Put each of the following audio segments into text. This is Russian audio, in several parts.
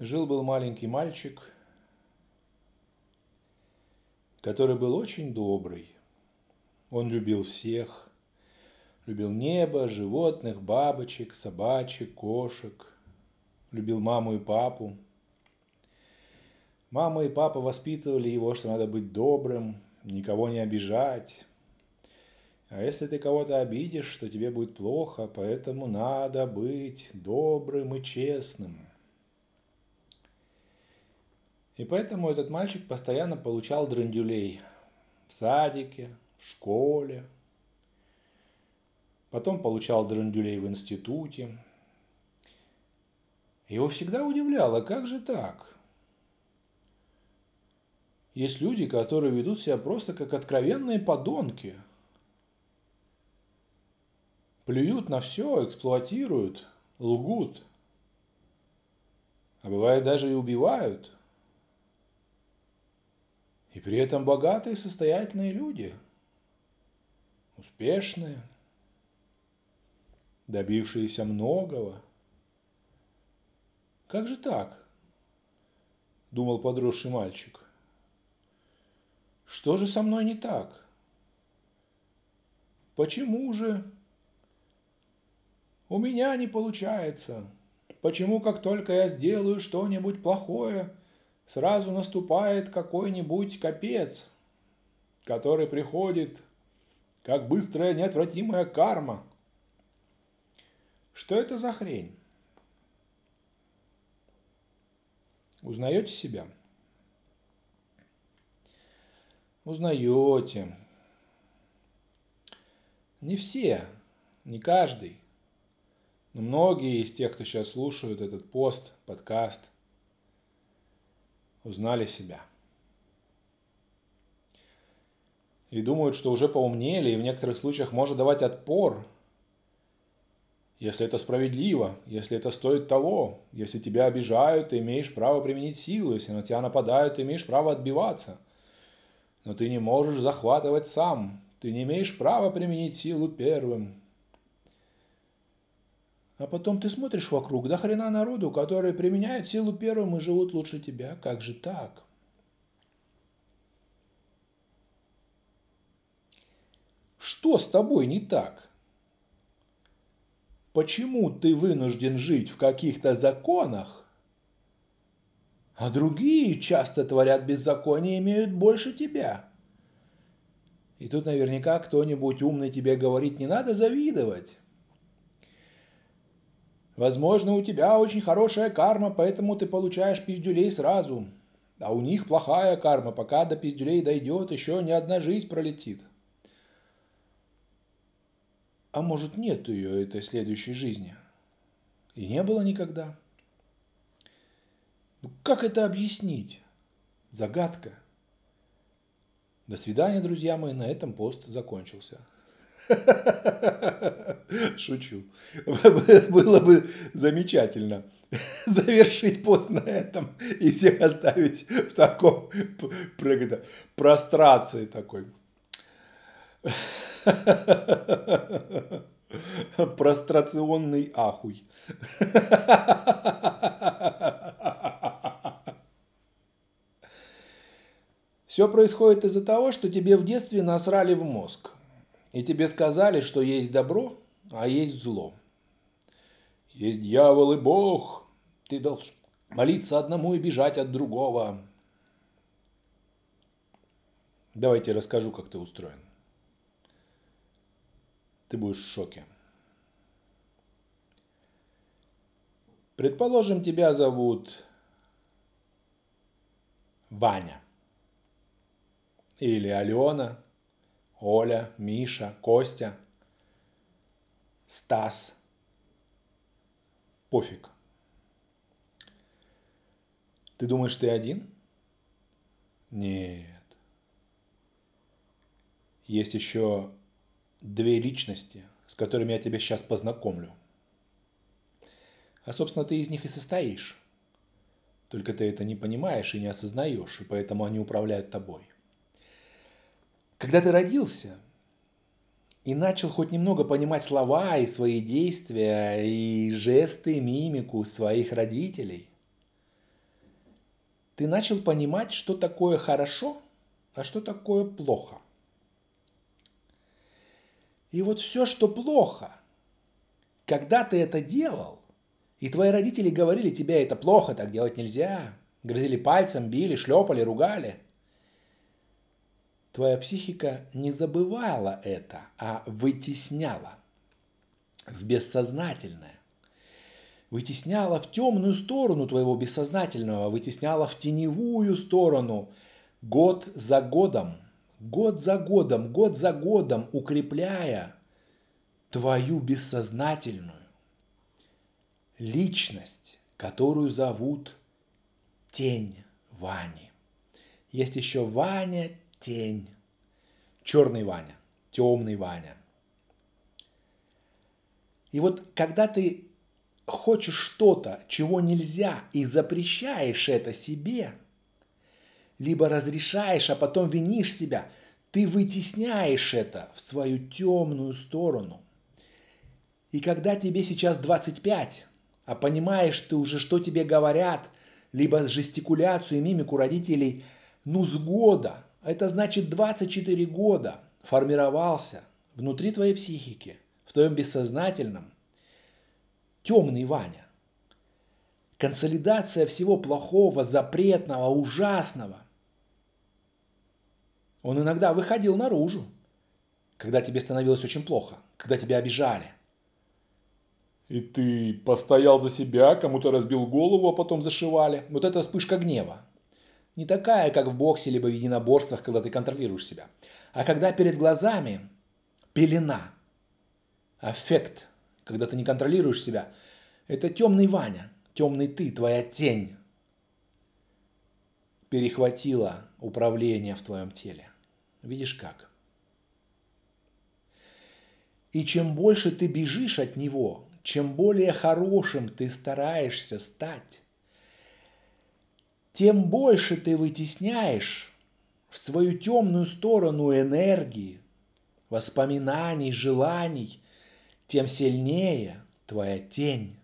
Жил-был маленький мальчик, который был очень добрый. Он любил всех. Любил небо, животных, бабочек, собачек, кошек. Любил маму и папу. Мама и папа воспитывали его, что надо быть добрым, никого не обижать. А если ты кого-то обидишь, то тебе будет плохо, поэтому надо быть добрым и честным. И поэтому этот мальчик постоянно получал драндюлей в садике, в школе. Потом получал драндюлей в институте. Его всегда удивляло, как же так? Есть люди, которые ведут себя просто как откровенные подонки. Плюют на все, эксплуатируют, лгут. А бывает даже и убивают – и при этом богатые состоятельные люди, успешные, добившиеся многого. Как же так? Думал подросший мальчик. Что же со мной не так? Почему же у меня не получается? Почему, как только я сделаю что-нибудь плохое, сразу наступает какой-нибудь капец, который приходит как быстрая неотвратимая карма. Что это за хрень? Узнаете себя? Узнаете. Не все, не каждый, но многие из тех, кто сейчас слушают этот пост, подкаст – узнали себя. И думают, что уже поумнели и в некоторых случаях может давать отпор, если это справедливо, если это стоит того, если тебя обижают, ты имеешь право применить силу, если на тебя нападают, ты имеешь право отбиваться. Но ты не можешь захватывать сам, ты не имеешь права применить силу первым. А потом ты смотришь вокруг, до хрена народу, которые применяют силу первым и живут лучше тебя. Как же так? Что с тобой не так? Почему ты вынужден жить в каких-то законах, а другие часто творят беззаконие и имеют больше тебя? И тут наверняка кто-нибудь умный тебе говорит, не надо завидовать. Возможно, у тебя очень хорошая карма, поэтому ты получаешь пиздюлей сразу. А у них плохая карма, пока до пиздюлей дойдет, еще ни одна жизнь пролетит. А может, нет ее, этой следующей жизни? И не было никогда. Ну, как это объяснить? Загадка. До свидания, друзья мои, на этом пост закончился. Шучу. Было бы замечательно завершить пост на этом и всех оставить в таком прострации такой. Прострационный ахуй. Все происходит из-за того, что тебе в детстве насрали в мозг и тебе сказали, что есть добро, а есть зло. Есть дьявол и Бог, ты должен молиться одному и бежать от другого. Давайте расскажу, как ты устроен. Ты будешь в шоке. Предположим, тебя зовут Ваня или Алена – Оля, Миша, Костя, Стас. Пофиг. Ты думаешь, ты один? Нет. Есть еще две личности, с которыми я тебя сейчас познакомлю. А, собственно, ты из них и состоишь. Только ты это не понимаешь и не осознаешь, и поэтому они управляют тобой – когда ты родился и начал хоть немного понимать слова и свои действия, и жесты, мимику своих родителей, ты начал понимать, что такое хорошо, а что такое плохо. И вот все, что плохо, когда ты это делал, и твои родители говорили тебе, это плохо, так делать нельзя, грозили пальцем, били, шлепали, ругали, твоя психика не забывала это, а вытесняла в бессознательное. Вытесняла в темную сторону твоего бессознательного, вытесняла в теневую сторону год за годом – год за годом, год за годом укрепляя твою бессознательную личность, которую зовут тень Вани. Есть еще Ваня тень, черный Ваня, темный Ваня. И вот когда ты хочешь что-то, чего нельзя, и запрещаешь это себе – либо разрешаешь, а потом винишь себя, ты вытесняешь это в свою темную сторону. И когда тебе сейчас 25, а понимаешь ты уже, что тебе говорят, либо жестикуляцию и мимику родителей, ну с года, это значит 24 года формировался внутри твоей психики, в твоем бессознательном, темный Ваня. Консолидация всего плохого, запретного, ужасного, он иногда выходил наружу, когда тебе становилось очень плохо, когда тебя обижали. И ты постоял за себя, кому-то разбил голову, а потом зашивали. Вот это вспышка гнева. Не такая, как в боксе либо в единоборствах, когда ты контролируешь себя. А когда перед глазами пелена, аффект, когда ты не контролируешь себя, это темный Ваня, темный ты, твоя тень перехватила управление в твоем теле. Видишь как? И чем больше ты бежишь от него, чем более хорошим ты стараешься стать, тем больше ты вытесняешь в свою темную сторону энергии, воспоминаний, желаний, тем сильнее твоя тень.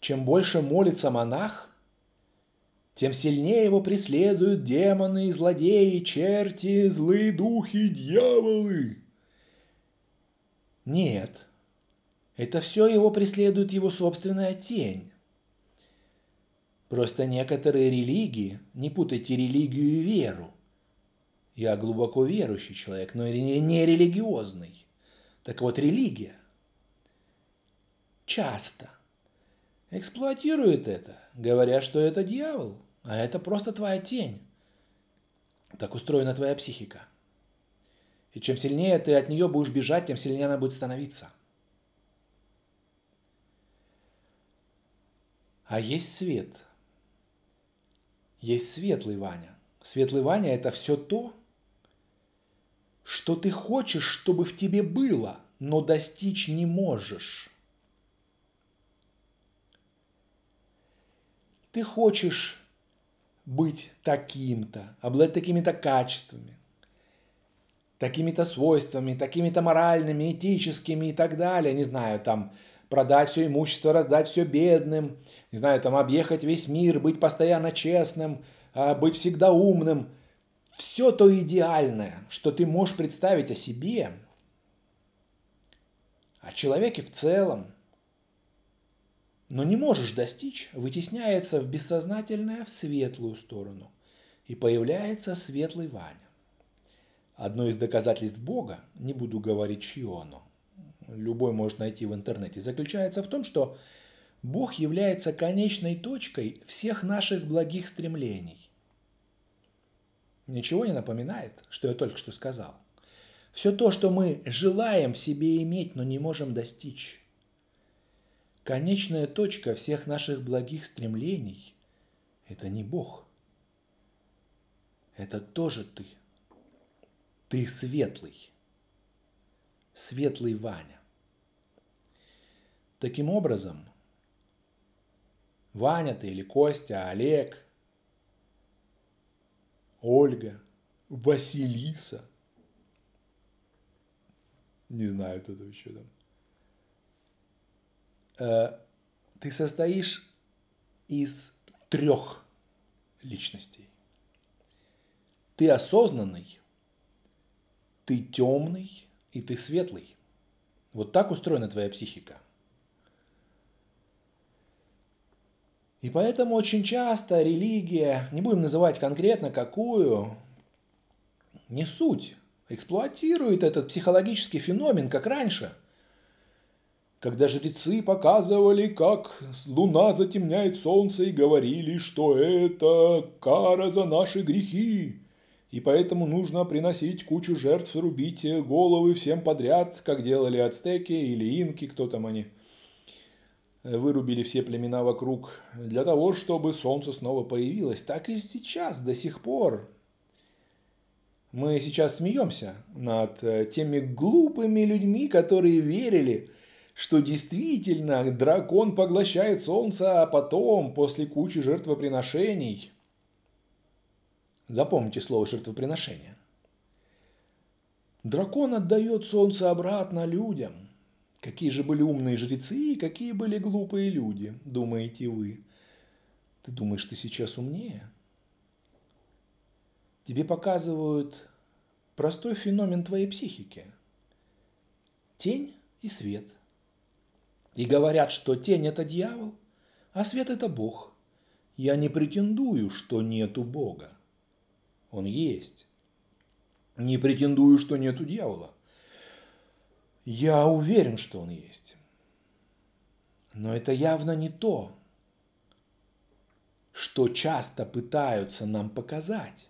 Чем больше молится монах, тем сильнее его преследуют демоны, злодеи, черти, злые духи, дьяволы. Нет, это все его преследует его собственная тень. Просто некоторые религии, не путайте религию и веру. Я глубоко верующий человек, но не религиозный. Так вот, религия часто эксплуатирует это, говоря, что это дьявол. А это просто твоя тень. Так устроена твоя психика. И чем сильнее ты от нее будешь бежать, тем сильнее она будет становиться. А есть свет. Есть светлый Ваня. Светлый Ваня – это все то, что ты хочешь, чтобы в тебе было, но достичь не можешь. Ты хочешь быть таким-то, обладать такими-то качествами, такими-то свойствами, такими-то моральными, этическими и так далее. Не знаю, там продать все имущество, раздать все бедным, не знаю, там объехать весь мир, быть постоянно честным, а, быть всегда умным. Все то идеальное, что ты можешь представить о себе, о человеке в целом, но не можешь достичь, вытесняется в бессознательное в светлую сторону, и появляется светлый Ваня. Одно из доказательств Бога, не буду говорить, чье оно, любой может найти в интернете, заключается в том, что Бог является конечной точкой всех наших благих стремлений. Ничего не напоминает, что я только что сказал. Все то, что мы желаем в себе иметь, но не можем достичь Конечная точка всех наших благих стремлений – это не Бог. Это тоже ты. Ты светлый. Светлый Ваня. Таким образом, Ваня ты или Костя, Олег, Ольга, Василиса, не знаю, кто там еще там, Э, ты состоишь из трех личностей. Ты осознанный, ты темный и ты светлый. Вот так устроена твоя психика. И поэтому очень часто религия, не будем называть конкретно какую, не суть, эксплуатирует этот психологический феномен, как раньше, когда жрецы показывали, как луна затемняет солнце и говорили, что это кара за наши грехи, и поэтому нужно приносить кучу жертв, рубить головы всем подряд, как делали ацтеки или инки, кто там они – вырубили все племена вокруг для того, чтобы солнце снова появилось. Так и сейчас, до сих пор. Мы сейчас смеемся над э, теми глупыми людьми, которые верили, что действительно дракон поглощает солнце, а потом, после кучи жертвоприношений, запомните слово жертвоприношение, дракон отдает солнце обратно людям – Какие же были умные жрецы и какие были глупые люди, думаете вы. Ты думаешь, ты сейчас умнее? Тебе показывают простой феномен твоей психики. Тень и свет. И говорят, что тень – это дьявол, а свет – это Бог. Я не претендую, что нету Бога. Он есть. Не претендую, что нету дьявола. Я уверен, что он есть. Но это явно не то, что часто пытаются нам показать.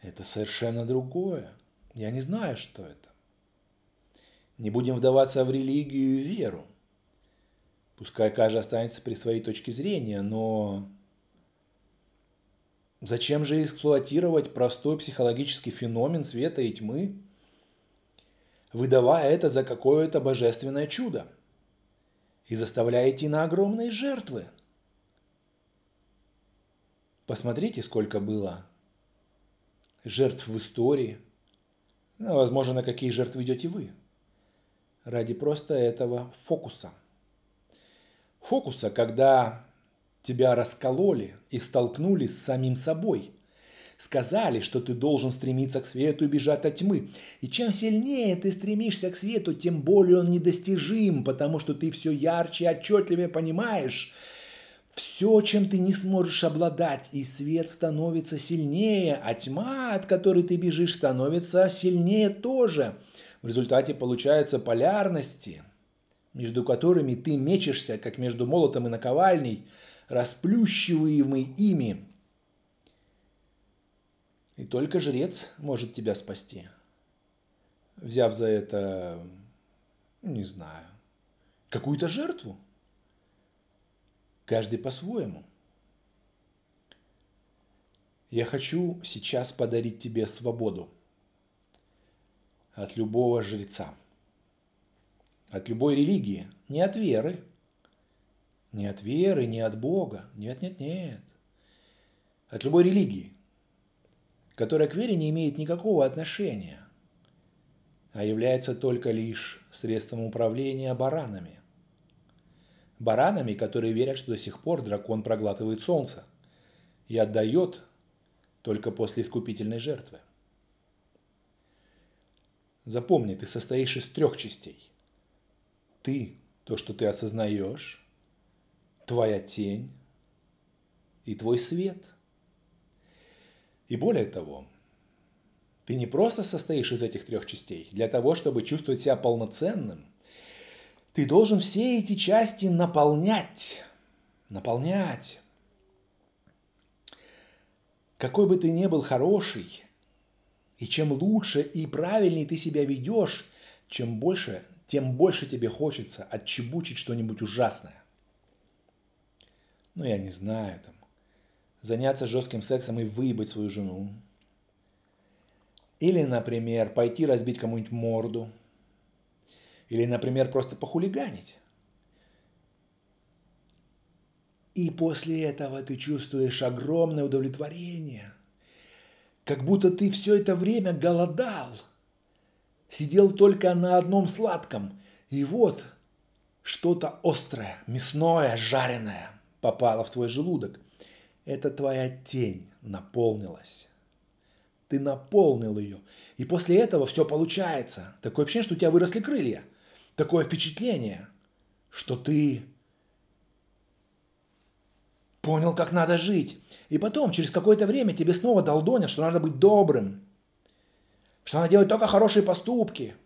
Это совершенно другое. Я не знаю, что это. Не будем вдаваться в религию и веру. Пускай каждый останется при своей точке зрения, но зачем же эксплуатировать простой психологический феномен света и тьмы – выдавая это за какое-то божественное чудо и заставляя идти на огромные жертвы. Посмотрите, сколько было жертв в истории. Ну, возможно, на какие жертвы идете вы. Ради просто этого фокуса. Фокуса, когда тебя раскололи и столкнули с самим собой – Сказали, что ты должен стремиться к свету и бежать от тьмы. И чем сильнее ты стремишься к свету, тем более он недостижим, потому что ты все ярче и отчетливее понимаешь все, чем ты не сможешь обладать, и свет становится сильнее, а тьма, от которой ты бежишь, становится сильнее тоже. В результате получаются полярности, между которыми ты мечешься, как между молотом и наковальней, расплющиваемый ими, и только жрец может тебя спасти. Взяв за это, не знаю, какую-то жертву. Каждый по-своему. Я хочу сейчас подарить тебе свободу от любого жреца, от любой религии, не от веры, не от веры, не от Бога, нет, нет, нет, от любой религии которая к вере не имеет никакого отношения, а является только лишь средством управления баранами. Баранами, которые верят, что до сих пор дракон проглатывает солнце и отдает только после искупительной жертвы. Запомни, ты состоишь из трех частей. Ты – то, что ты осознаешь, твоя тень и твой свет – и более того, ты не просто состоишь из этих трех частей. Для того, чтобы чувствовать себя полноценным, ты должен все эти части наполнять. Наполнять. Какой бы ты ни был хороший, и чем лучше и правильнее ты себя ведешь, чем больше, тем больше тебе хочется отчебучить что-нибудь ужасное. Ну, я не знаю, там, заняться жестким сексом и выебать свою жену. Или, например, пойти разбить кому-нибудь морду. Или, например, просто похулиганить. И после этого ты чувствуешь огромное удовлетворение. Как будто ты все это время голодал. Сидел только на одном сладком. И вот что-то острое, мясное, жареное попала в твой желудок. Это твоя тень наполнилась. Ты наполнил ее. И после этого все получается. Такое ощущение, что у тебя выросли крылья. Такое впечатление, что ты понял, как надо жить. И потом, через какое-то время тебе снова долдонят, что надо быть добрым, что надо делать только хорошие поступки,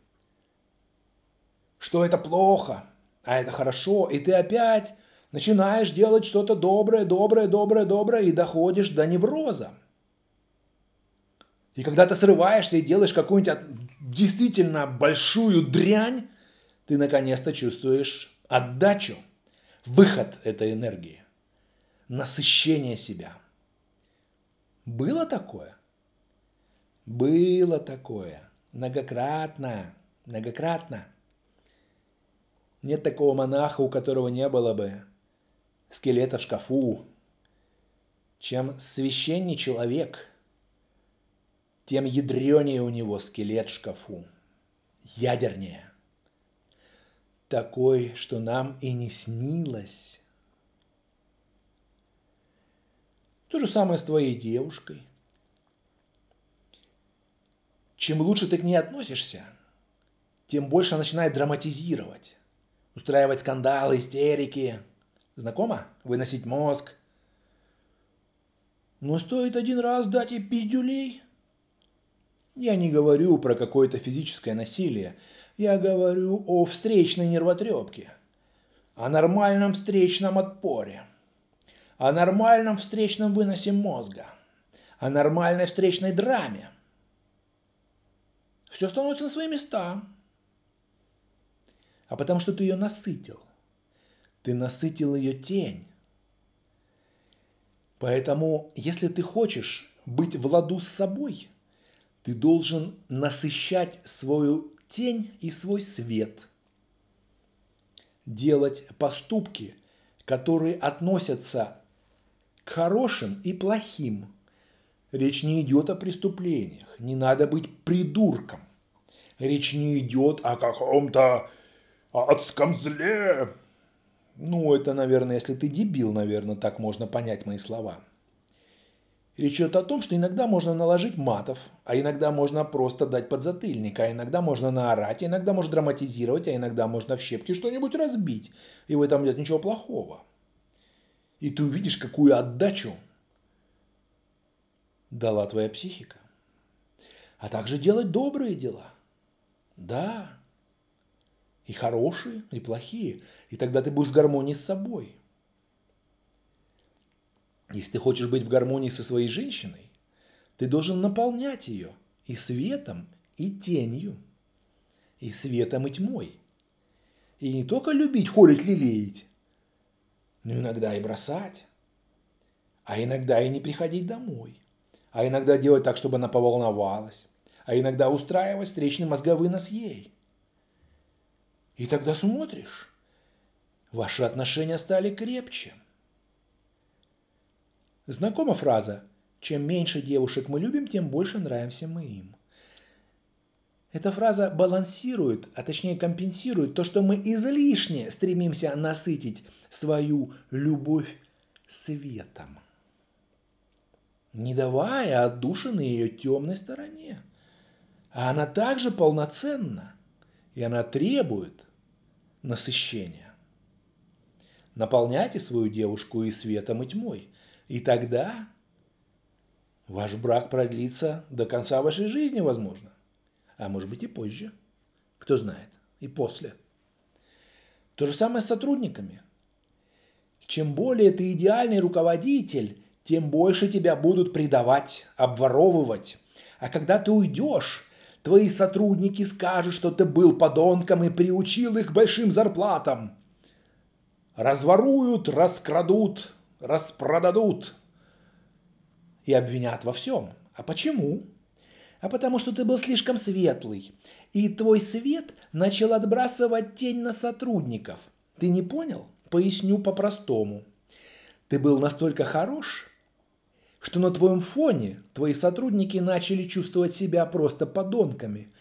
что это плохо, а это хорошо, и ты опять начинаешь делать что-то доброе, доброе, доброе, доброе, и доходишь до невроза. И когда ты срываешься и делаешь какую-нибудь действительно большую дрянь, ты наконец-то чувствуешь отдачу, выход этой энергии, насыщение себя. Было такое? Было такое. Многократно, многократно. Нет такого монаха, у которого не было бы скелета в шкафу. Чем священней человек, тем ядренее у него скелет в шкафу. Ядернее. Такой, что нам и не снилось. То же самое с твоей девушкой. Чем лучше ты к ней относишься, тем больше она начинает драматизировать, устраивать скандалы, истерики. Знакомо? Выносить мозг. Но стоит один раз дать ей пиздюлей. Я не говорю про какое-то физическое насилие. Я говорю о встречной нервотрепке. О нормальном встречном отпоре о нормальном встречном выносе мозга, о нормальной встречной драме. Все становится на свои места. А потому что ты ее насытил. Ты насытил ее тень. Поэтому, если ты хочешь быть в ладу с собой, ты должен насыщать свою тень и свой свет. Делать поступки, которые относятся к хорошим и плохим. Речь не идет о преступлениях. Не надо быть придурком. Речь не идет о каком-то адском зле. Ну, это, наверное, если ты дебил, наверное, так можно понять мои слова. Речь идет о том, что иногда можно наложить матов, а иногда можно просто дать подзатыльник, а иногда можно наорать, а иногда можно драматизировать, а иногда можно в щепки что-нибудь разбить. И в этом нет ничего плохого. И ты увидишь, какую отдачу дала твоя психика. А также делать добрые дела. Да. И хорошие, и плохие. И тогда ты будешь в гармонии с собой. Если ты хочешь быть в гармонии со своей женщиной, ты должен наполнять ее и светом, и тенью, и светом, и тьмой. И не только любить, холить, лелеять, но иногда и бросать, а иногда и не приходить домой, а иногда делать так, чтобы она поволновалась, а иногда устраивать встречный мозговый нас ей. И тогда смотришь, ваши отношения стали крепче. Знакома фраза «Чем меньше девушек мы любим, тем больше нравимся мы им». Эта фраза балансирует, а точнее компенсирует то, что мы излишне стремимся насытить свою любовь светом, не давая отдушины ее темной стороне. А она также полноценна, и она требует насыщения. Наполняйте свою девушку и светом, и тьмой, и тогда ваш брак продлится до конца вашей жизни, возможно а может быть и позже. Кто знает, и после. То же самое с сотрудниками. Чем более ты идеальный руководитель, тем больше тебя будут предавать, обворовывать. А когда ты уйдешь, твои сотрудники скажут, что ты был подонком и приучил их большим зарплатам. Разворуют, раскрадут, распродадут и обвинят во всем. А почему? а потому что ты был слишком светлый, и твой свет начал отбрасывать тень на сотрудников. Ты не понял? Поясню по-простому. Ты был настолько хорош, что на твоем фоне твои сотрудники начали чувствовать себя просто подонками.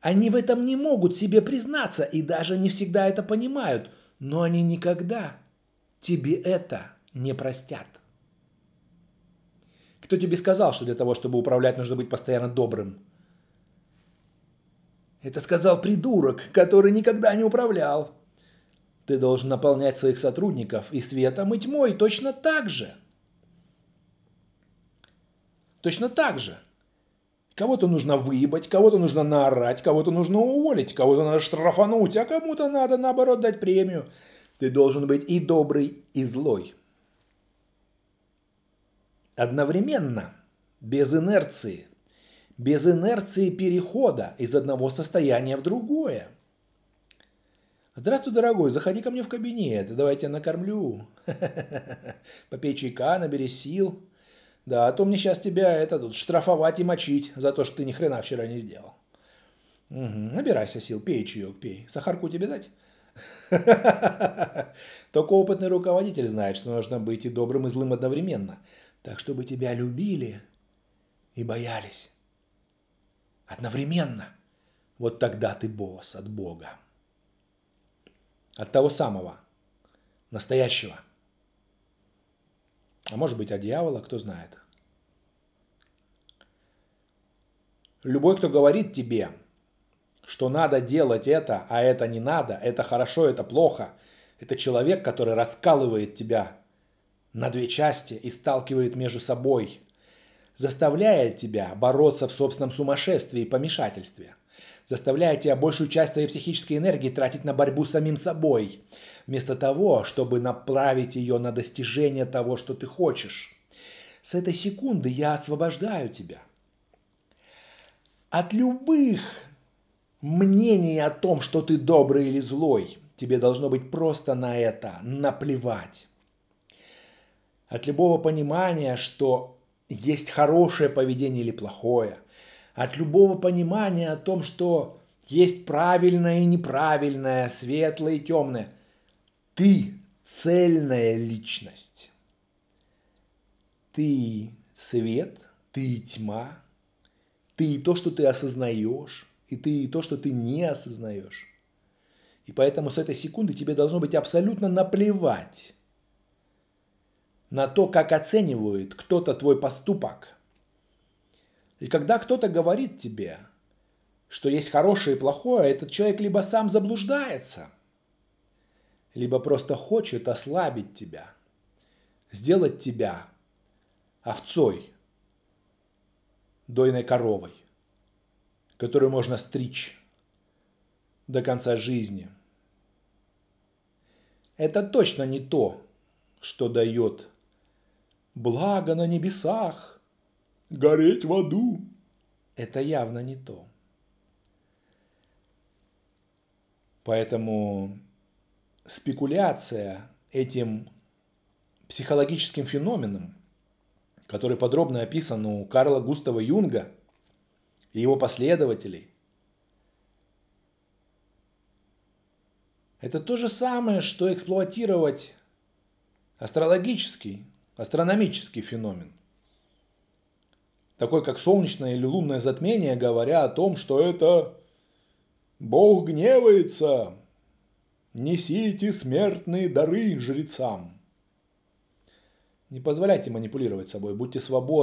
Они в этом не могут себе признаться и даже не всегда это понимают, но они никогда тебе это не простят. Кто тебе сказал, что для того, чтобы управлять, нужно быть постоянно добрым? Это сказал придурок, который никогда не управлял. Ты должен наполнять своих сотрудников и светом, и тьмой точно так же. Точно так же. Кого-то нужно выебать, кого-то нужно наорать, кого-то нужно уволить, кого-то надо штрафануть, а кому-то надо, наоборот, дать премию. Ты должен быть и добрый, и злой. Одновременно, без инерции, без инерции перехода из одного состояния в другое. Здравствуй, дорогой, заходи ко мне в кабинет, давай я тебя накормлю. Попей чайка, набери сил. Да, а то мне сейчас тебя это тут штрафовать и мочить за то, что ты ни хрена вчера не сделал. Угу. Набирайся сил, пей чаек, пей. Сахарку тебе дать? Только опытный руководитель знает, что нужно быть и добрым, и злым одновременно. Так, чтобы тебя любили и боялись. Одновременно. Вот тогда ты босс от Бога. От того самого, настоящего – а может быть от дьявола, кто знает. Любой, кто говорит тебе, что надо делать это, а это не надо, это хорошо, это плохо, это человек, который раскалывает тебя на две части и сталкивает между собой, заставляет тебя бороться в собственном сумасшествии и помешательстве, заставляет тебя большую часть твоей психической энергии тратить на борьбу с самим собой – вместо того, чтобы направить ее на достижение того, что ты хочешь. С этой секунды я освобождаю тебя от любых мнений о том, что ты добрый или злой. Тебе должно быть просто на это наплевать. От любого понимания, что есть хорошее поведение или плохое. От любого понимания о том, что есть правильное и неправильное, светлое и темное – ты цельная личность. Ты свет, ты тьма, ты то, что ты осознаешь, и ты то, что ты не осознаешь. И поэтому с этой секунды тебе должно быть абсолютно наплевать на то, как оценивает кто-то твой поступок. И когда кто-то говорит тебе, что есть хорошее и плохое, этот человек либо сам заблуждается – либо просто хочет ослабить тебя, сделать тебя овцой, дойной коровой, которую можно стричь до конца жизни. Это точно не то, что дает благо на небесах, гореть в аду. Это явно не то. Поэтому спекуляция этим психологическим феноменом, который подробно описан у Карла Густава Юнга и его последователей, это то же самое, что эксплуатировать астрологический, астрономический феномен. Такой как солнечное или лунное затмение, говоря о том, что это Бог гневается, Несите смертные дары жрецам. Не позволяйте манипулировать собой, будьте свободны.